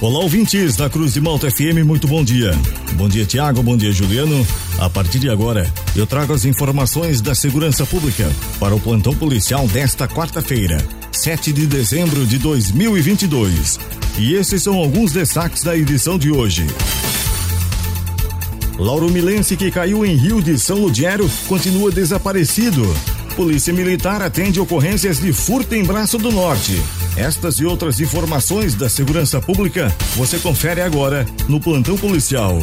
Olá, ouvintes da Cruz de Malta FM, muito bom dia. Bom dia, Tiago, bom dia, Juliano. A partir de agora, eu trago as informações da segurança pública para o plantão policial desta quarta-feira, 7 de dezembro de 2022. E esses são alguns destaques da edição de hoje. Lauro Milense, que caiu em Rio de São Ludiero, continua desaparecido. Polícia Militar atende ocorrências de furto em Braço do Norte. Estas e outras informações da segurança pública você confere agora no Plantão Policial.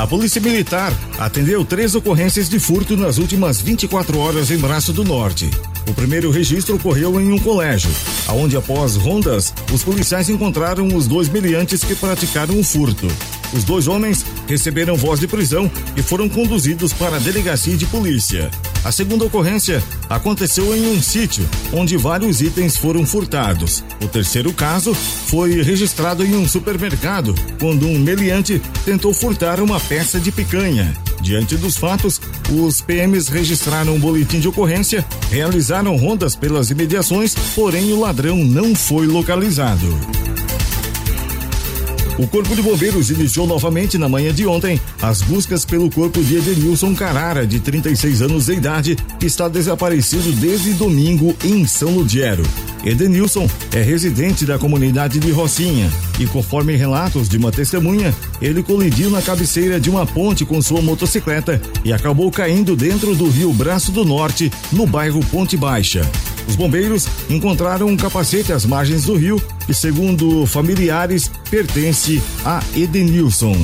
A Polícia Militar atendeu três ocorrências de furto nas últimas 24 horas em Braço do Norte. O primeiro registro ocorreu em um colégio, aonde após rondas, os policiais encontraram os dois meliantes que praticaram o furto. Os dois homens receberam voz de prisão e foram conduzidos para a delegacia de polícia. A segunda ocorrência aconteceu em um sítio onde vários itens foram furtados. O terceiro caso foi registrado em um supermercado quando um meliante tentou furtar uma peça de picanha. Diante dos fatos, os PMs registraram um boletim de ocorrência, realizaram rondas pelas imediações, porém o ladrão não foi localizado. O Corpo de Bombeiros iniciou novamente na manhã de ontem as buscas pelo corpo de Edenilson Carara, de 36 anos de idade, que está desaparecido desde domingo em São Ludiero. Edenilson é residente da comunidade de Rocinha e, conforme relatos de uma testemunha, ele colidiu na cabeceira de uma ponte com sua motocicleta e acabou caindo dentro do rio Braço do Norte, no bairro Ponte Baixa. Os bombeiros encontraram um capacete às margens do rio que, segundo familiares, pertence a Edenilson.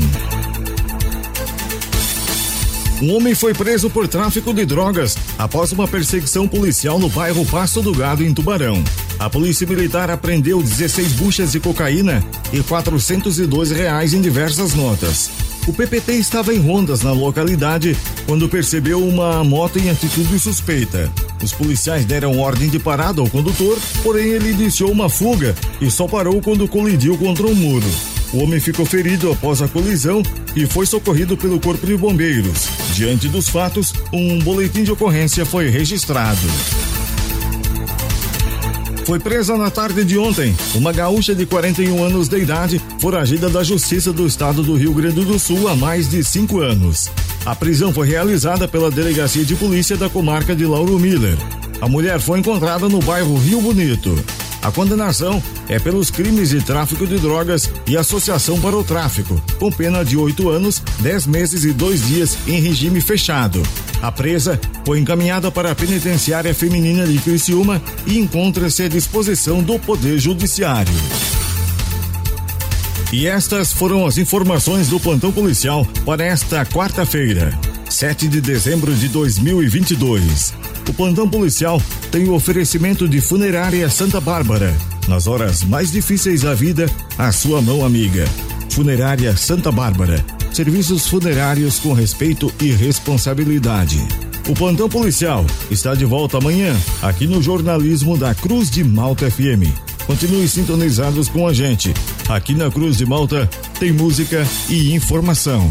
Um homem foi preso por tráfico de drogas após uma perseguição policial no bairro Passo do Gado, em Tubarão. A polícia militar apreendeu 16 buchas de cocaína e 402 reais em diversas notas. O PPT estava em rondas na localidade quando percebeu uma moto em atitude suspeita. Os policiais deram ordem de parada ao condutor, porém ele iniciou uma fuga e só parou quando colidiu contra um muro. O homem ficou ferido após a colisão e foi socorrido pelo Corpo de Bombeiros. Diante dos fatos, um boletim de ocorrência foi registrado. Foi presa na tarde de ontem uma gaúcha de 41 anos de idade, foragida da Justiça do Estado do Rio Grande do Sul há mais de cinco anos. A prisão foi realizada pela Delegacia de Polícia da comarca de Lauro Miller. A mulher foi encontrada no bairro Rio Bonito. A condenação é pelos crimes de tráfico de drogas e associação para o tráfico, com pena de oito anos, dez meses e dois dias em regime fechado. A presa foi encaminhada para a penitenciária feminina de Criciúma e encontra-se à disposição do Poder Judiciário. E estas foram as informações do plantão policial para esta quarta-feira, 7 de dezembro de 2022. O plantão policial tem o oferecimento de Funerária Santa Bárbara. Nas horas mais difíceis da vida, a sua mão amiga. Funerária Santa Bárbara. Serviços funerários com respeito e responsabilidade. O plantão policial está de volta amanhã, aqui no jornalismo da Cruz de Malta FM. Continue sintonizados com a gente. Aqui na Cruz de Malta tem música e informação.